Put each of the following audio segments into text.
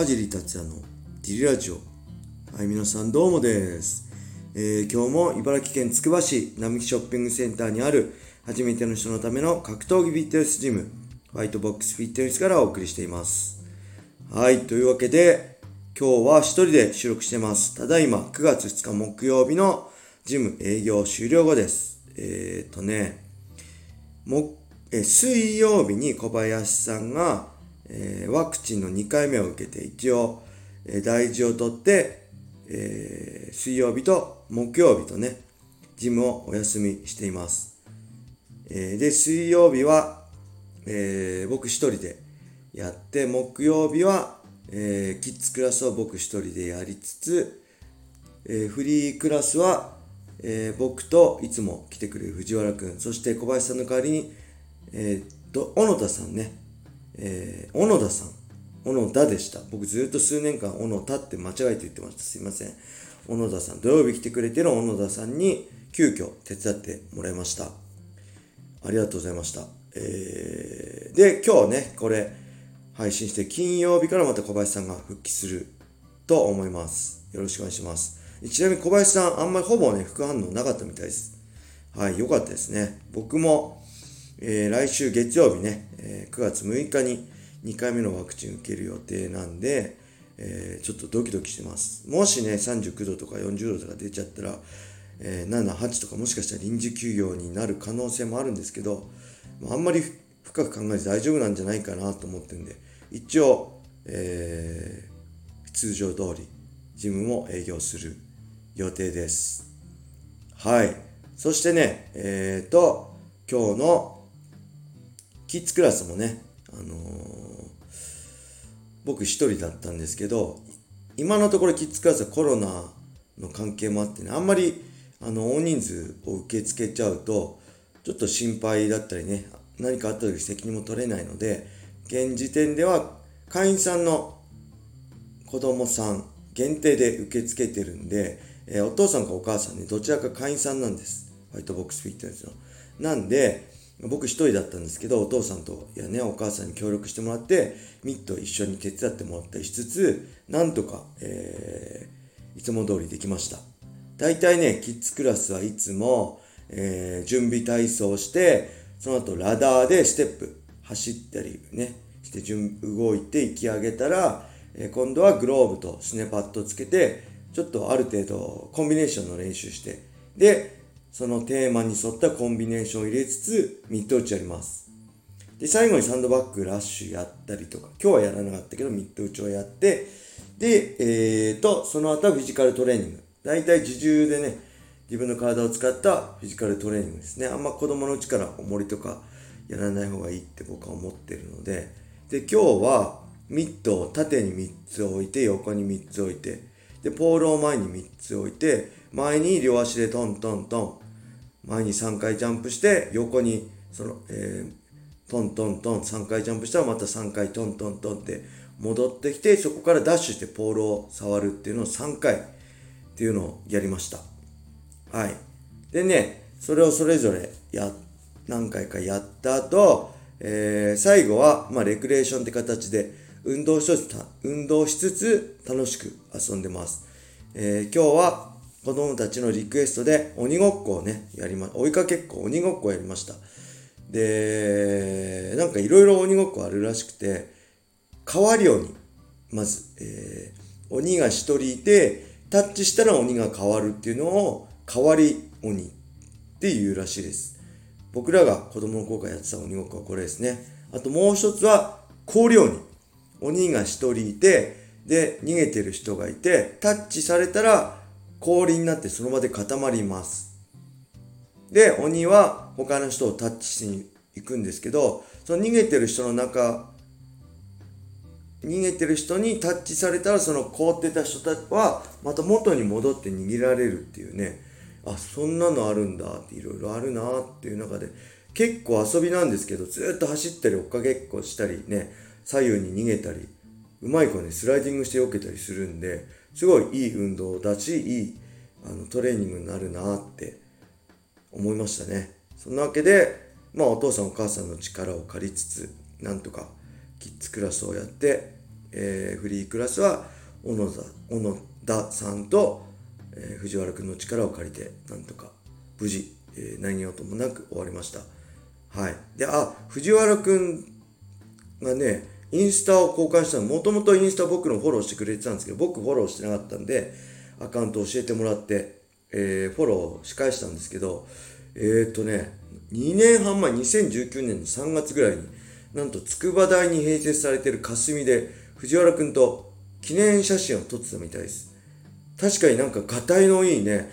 川尻達也のディリラジオ。はい、皆さんどうもです。えー、今日も茨城県つくば市並木ショッピングセンターにある初めての人のための格闘技フィットネスジム、ホワイトボックスフィットネスからお送りしています。はい、というわけで、今日は一人で収録してます。ただいま9月2日木曜日のジム営業終了後です。えー、っとね、もえ水曜日に小林さんがえー、ワクチンの2回目を受けて一応、えー、大事を取って、えー、水曜日と木曜日とね、ジムをお休みしています。えー、で、水曜日は、えー、僕一人でやって、木曜日は、えー、キッズクラスを僕一人でやりつつ、えー、フリークラスは、えー、僕といつも来てくれる藤原くん、そして小林さんの代わりに、えー、と、小野田さんね、えー、小野田さん。小野田でした。僕ずっと数年間小野田って間違えて言ってました。すいません。小野田さん、土曜日来てくれてる小野田さんに急遽手伝ってもらいました。ありがとうございました。えー、で、今日ね、これ配信して金曜日からまた小林さんが復帰すると思います。よろしくお願いします。ちなみに小林さん、あんまりほぼね、副反応なかったみたいです。はい、良かったですね。僕もえー、来週月曜日ね、え、9月6日に2回目のワクチン受ける予定なんで、えー、ちょっとドキドキしてます。もしね、39度とか40度とか出ちゃったら、えー、7、8とかもしかしたら臨時休業になる可能性もあるんですけど、あんまり深く考えて大丈夫なんじゃないかなと思ってんで、一応、えー、通常通り、ジムも営業する予定です。はい。そしてね、えっ、ー、と、今日のキッズクラスもね、あのー、僕一人だったんですけど、今のところキッズクラスはコロナの関係もあってね、あんまりあの大人数を受け付けちゃうと、ちょっと心配だったりね、何かあった時責任も取れないので、現時点では会員さんの子供さん限定で受け付けてるんで、えー、お父さんかお母さんね、どちらか会員さんなんです。ホワイトボックスフィットネスの。なんで、僕一人だったんですけど、お父さんといやね、お母さんに協力してもらって、ミット一緒に手伝ってもらったりしつつ、なんとか、えー、いつも通りできました。大体ね、キッズクラスはいつも、えー、準備体操して、その後ラダーでステップ走ったりね、して順動いて行き上げたら、えー、今度はグローブとスネパッドつけて、ちょっとある程度コンビネーションの練習して、で、そのテーマに沿ったコンビネーションを入れつつ、ミッド打ちやります。で、最後にサンドバッグ、ラッシュやったりとか、今日はやらなかったけど、ミッド打ちをやって、で、えーと、その後はフィジカルトレーニング。大体自重でね、自分の体を使ったフィジカルトレーニングですね。あんま子供のうちから重りとかやらない方がいいって僕は思ってるので、で、今日はミットを縦に3つ置いて、横に3つ置いて、で、ポールを前に3つ置いて、前に両足でトントントン、前に3回ジャンプして、横に、その、えー、トントントン、3回ジャンプしたらまた3回トントントンって戻ってきて、そこからダッシュしてポールを触るっていうのを3回っていうのをやりました。はい。でね、それをそれぞれや、何回かやった後、えー、最後は、まあ、レクレーションって形で、運動しつつ、運動しつつ楽しく遊んでます。えー、今日は子供たちのリクエストで鬼ごっこをね、やりま、追いかけっこ、鬼ごっこをやりました。で、なんかいろいろ鬼ごっこあるらしくて、変わる鬼。まず、えー、鬼が一人いて、タッチしたら鬼が変わるっていうのを、変わり鬼っていうらしいです。僕らが子供の頃からやってた鬼ごっこはこれですね。あともう一つは、氷鬼。鬼が一人いて、で、逃げてる人がいて、タッチされたら氷になってその場で固まります。で、鬼は他の人をタッチしに行くんですけど、その逃げてる人の中、逃げてる人にタッチされたらその凍ってた人たちはまた元に戻って逃げられるっていうね、あ、そんなのあるんだっていろいろあるなっていう中で、結構遊びなんですけど、ずっと走ったり追っかけっこしたりね、左右に逃げたり、うまい子ね、スライディングして避けたりするんで、すごいいい運動だし、いいあのトレーニングになるなって思いましたね。そんなわけで、まあお父さんお母さんの力を借りつつ、なんとかキッズクラスをやって、えー、フリークラスは小野田小野田さんと、えー、藤原君の力を借りてなんとか無事、えー、何事もなく終わりましたはいであ藤原君がねインスタを交換したのもともとインスタ僕のフォローしてくれてたんですけど僕フォローしてなかったんでアカウント教えてもらって、えー、フォローし返したんですけどえー、っとね2年半前2019年の3月ぐらいになんと筑波大に併設されている霞で藤原くんと記念写真を撮ってたみたいです。確かになんかがたいのいいね、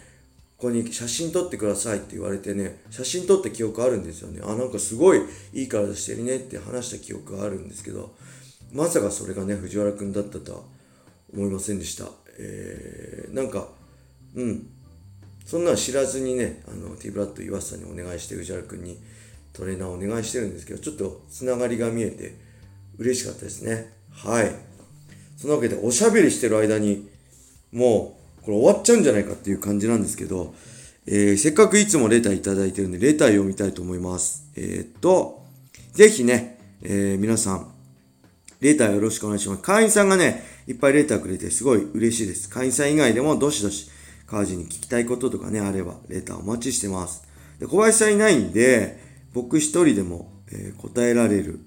ここに写真撮ってくださいって言われてね、写真撮った記憶あるんですよね。あ、なんかすごいいい体してるねって話した記憶があるんですけど、まさかそれがね、藤原くんだったとは思いませんでした。えー、なんか、うん。そんなの知らずにね、あの、ティブラッド岩瀬さんにお願いして、藤原くんにトレーナーお願いしてるんですけど、ちょっとつながりが見えて嬉しかったですね。はい。そのわけで、おしゃべりしてる間に、もう、これ終わっちゃうんじゃないかっていう感じなんですけど、えー、せっかくいつもレターいただいてるんで、レター読みたいと思います。えー、っと、ぜひね、えー、皆さん、レターよろしくお願いします。会員さんがね、いっぱいレターくれてすごい嬉しいです。会員さん以外でもどしどし、川地に聞きたいこととかね、あれば、レターお待ちしてます。で、小林さんいないんで、僕一人でも、えー、答えられる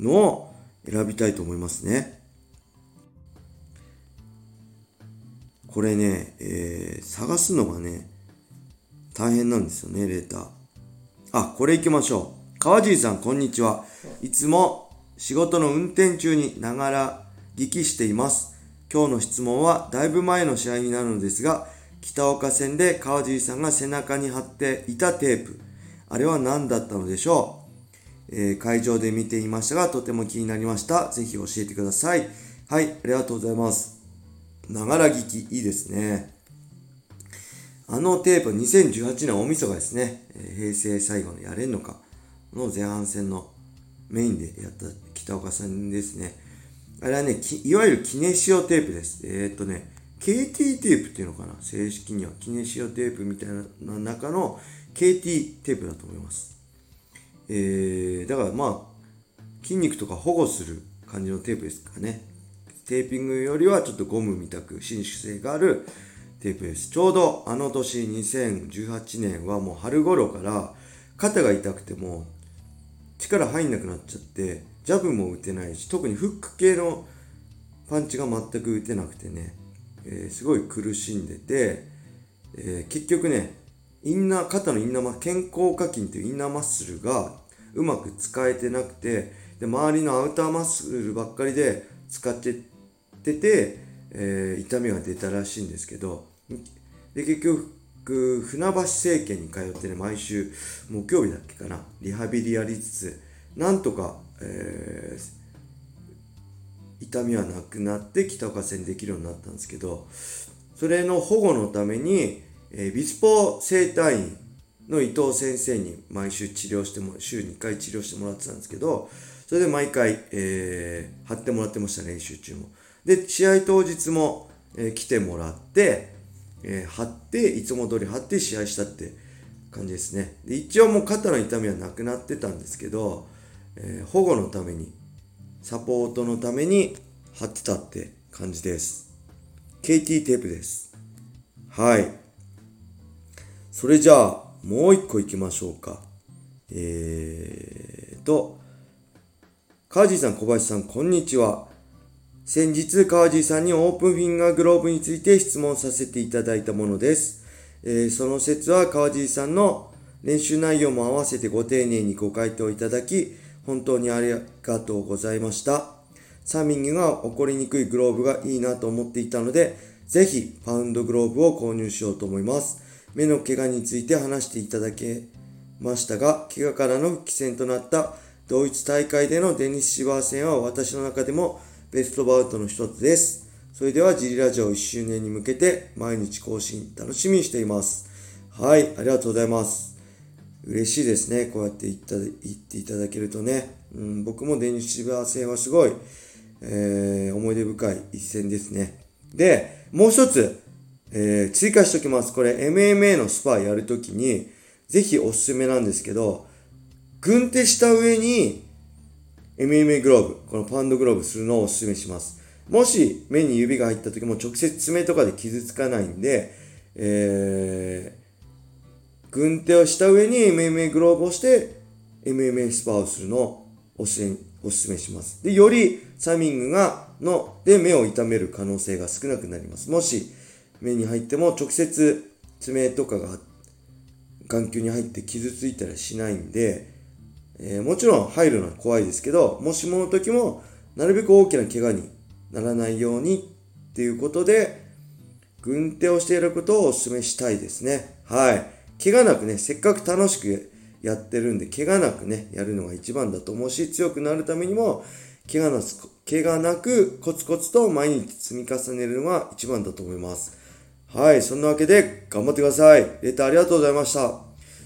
のを選びたいと思いますね。これね、えー、探すのがね、大変なんですよね、レーター。あ、これ行きましょう。川尻さん、こんにちは。いつも仕事の運転中にながら聞きしています。今日の質問はだいぶ前の試合になるのですが、北岡戦で川尻さんが背中に貼っていたテープ、あれは何だったのでしょう、えー、会場で見ていましたが、とても気になりました。ぜひ教えてください。はい、ありがとうございます。ながら聞き、いいですね。あのテープ、2018年大晦日ですね。平成最後のやれんのかの前半戦のメインでやった北岡さんですね。あれはね、いわゆるキネシオテープです。えー、っとね、KT テープっていうのかな正式には。キネシオテープみたいな中の KT テープだと思います。えー、だからまあ、筋肉とか保護する感じのテープですかね。テーピングよりはちょっとゴムみたく伸縮性があるテープです。ちょうどあの年2018年はもう春頃から肩が痛くても力入んなくなっちゃってジャブも打てないし特にフック系のパンチが全く打てなくてね、えー、すごい苦しんでて、えー、結局ねインナー、肩のインナー健康課金というインナーマッスルがうまく使えてなくて、で、周りのアウターマッスルばっかりで使ってってて、えー、痛みが出たらしいんですけど、で、結局、船橋政権に通ってね、毎週木曜日だっけかな、リハビリやりつつ、なんとか、えー、痛みはなくなって北岡線できるようになったんですけど、それの保護のために、えー、ビスポ整体院の伊藤先生に毎週治療しても、週2回治療してもらってたんですけど、それで毎回、えー、貼ってもらってました、練習中も。で、試合当日も、えー、来てもらって、えー、貼って、いつも通り貼って試合したって感じですね。で、一応もう肩の痛みはなくなってたんですけど、えー、保護のために、サポートのために貼ってたって感じです。KT テープです。はい。それじゃあ、もう一個行きましょうか。えーと、川地さん、小林さん、こんにちは。先日、川地さんにオープンフィンガーグローブについて質問させていただいたものです。えー、その説は川地さんの練習内容も合わせてご丁寧にご回答いただき、本当にありがとうございました。サーミングが起こりにくいグローブがいいなと思っていたので、ぜひパウンドグローブを購入しようと思います。目の怪我について話していただけましたが、怪我からの復帰戦となった同一大会でのデニス・シバー戦は私の中でもベストバウトの一つです。それではジリラジオ1周年に向けて毎日更新楽しみにしています。はい、ありがとうございます。嬉しいですね。こうやって言った言っていただけるとね。うん、僕もデニス・シバー戦はすごい、えー、思い出深い一戦ですね。で、もう一つ、えー、追加しておきます。これ MMA のスパやるときに、ぜひおすすめなんですけど、軍手した上に MMA グローブ、このパンドグローブするのをおすすめします。もし目に指が入った時も直接爪とかで傷つかないんで、えー、軍手をした上に MMA グローブをして MMA スパーをするのをおしおすすめします。で、よりサミングが、の、で目を痛める可能性が少なくなります。もし目に入っても直接爪とかが眼球に入って傷ついたりしないんで、えー、もちろん入るのは怖いですけど、もしもの時もなるべく大きな怪我にならないようにっていうことで、軍手をしていることをお勧めしたいですね。はい。怪我なくね、せっかく楽しくやってるんで、怪我なくね、やるのが一番だと思うし、強くなるためにも、怪我な怪我なくコツコツと毎日積み重ねるのが一番だと思います。はい。そんなわけで、頑張ってください。レターありがとうございました。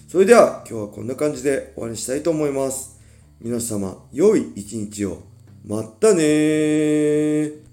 それでは、今日はこんな感じで終わりにしたいと思います。皆様、良い一日を。まったねー。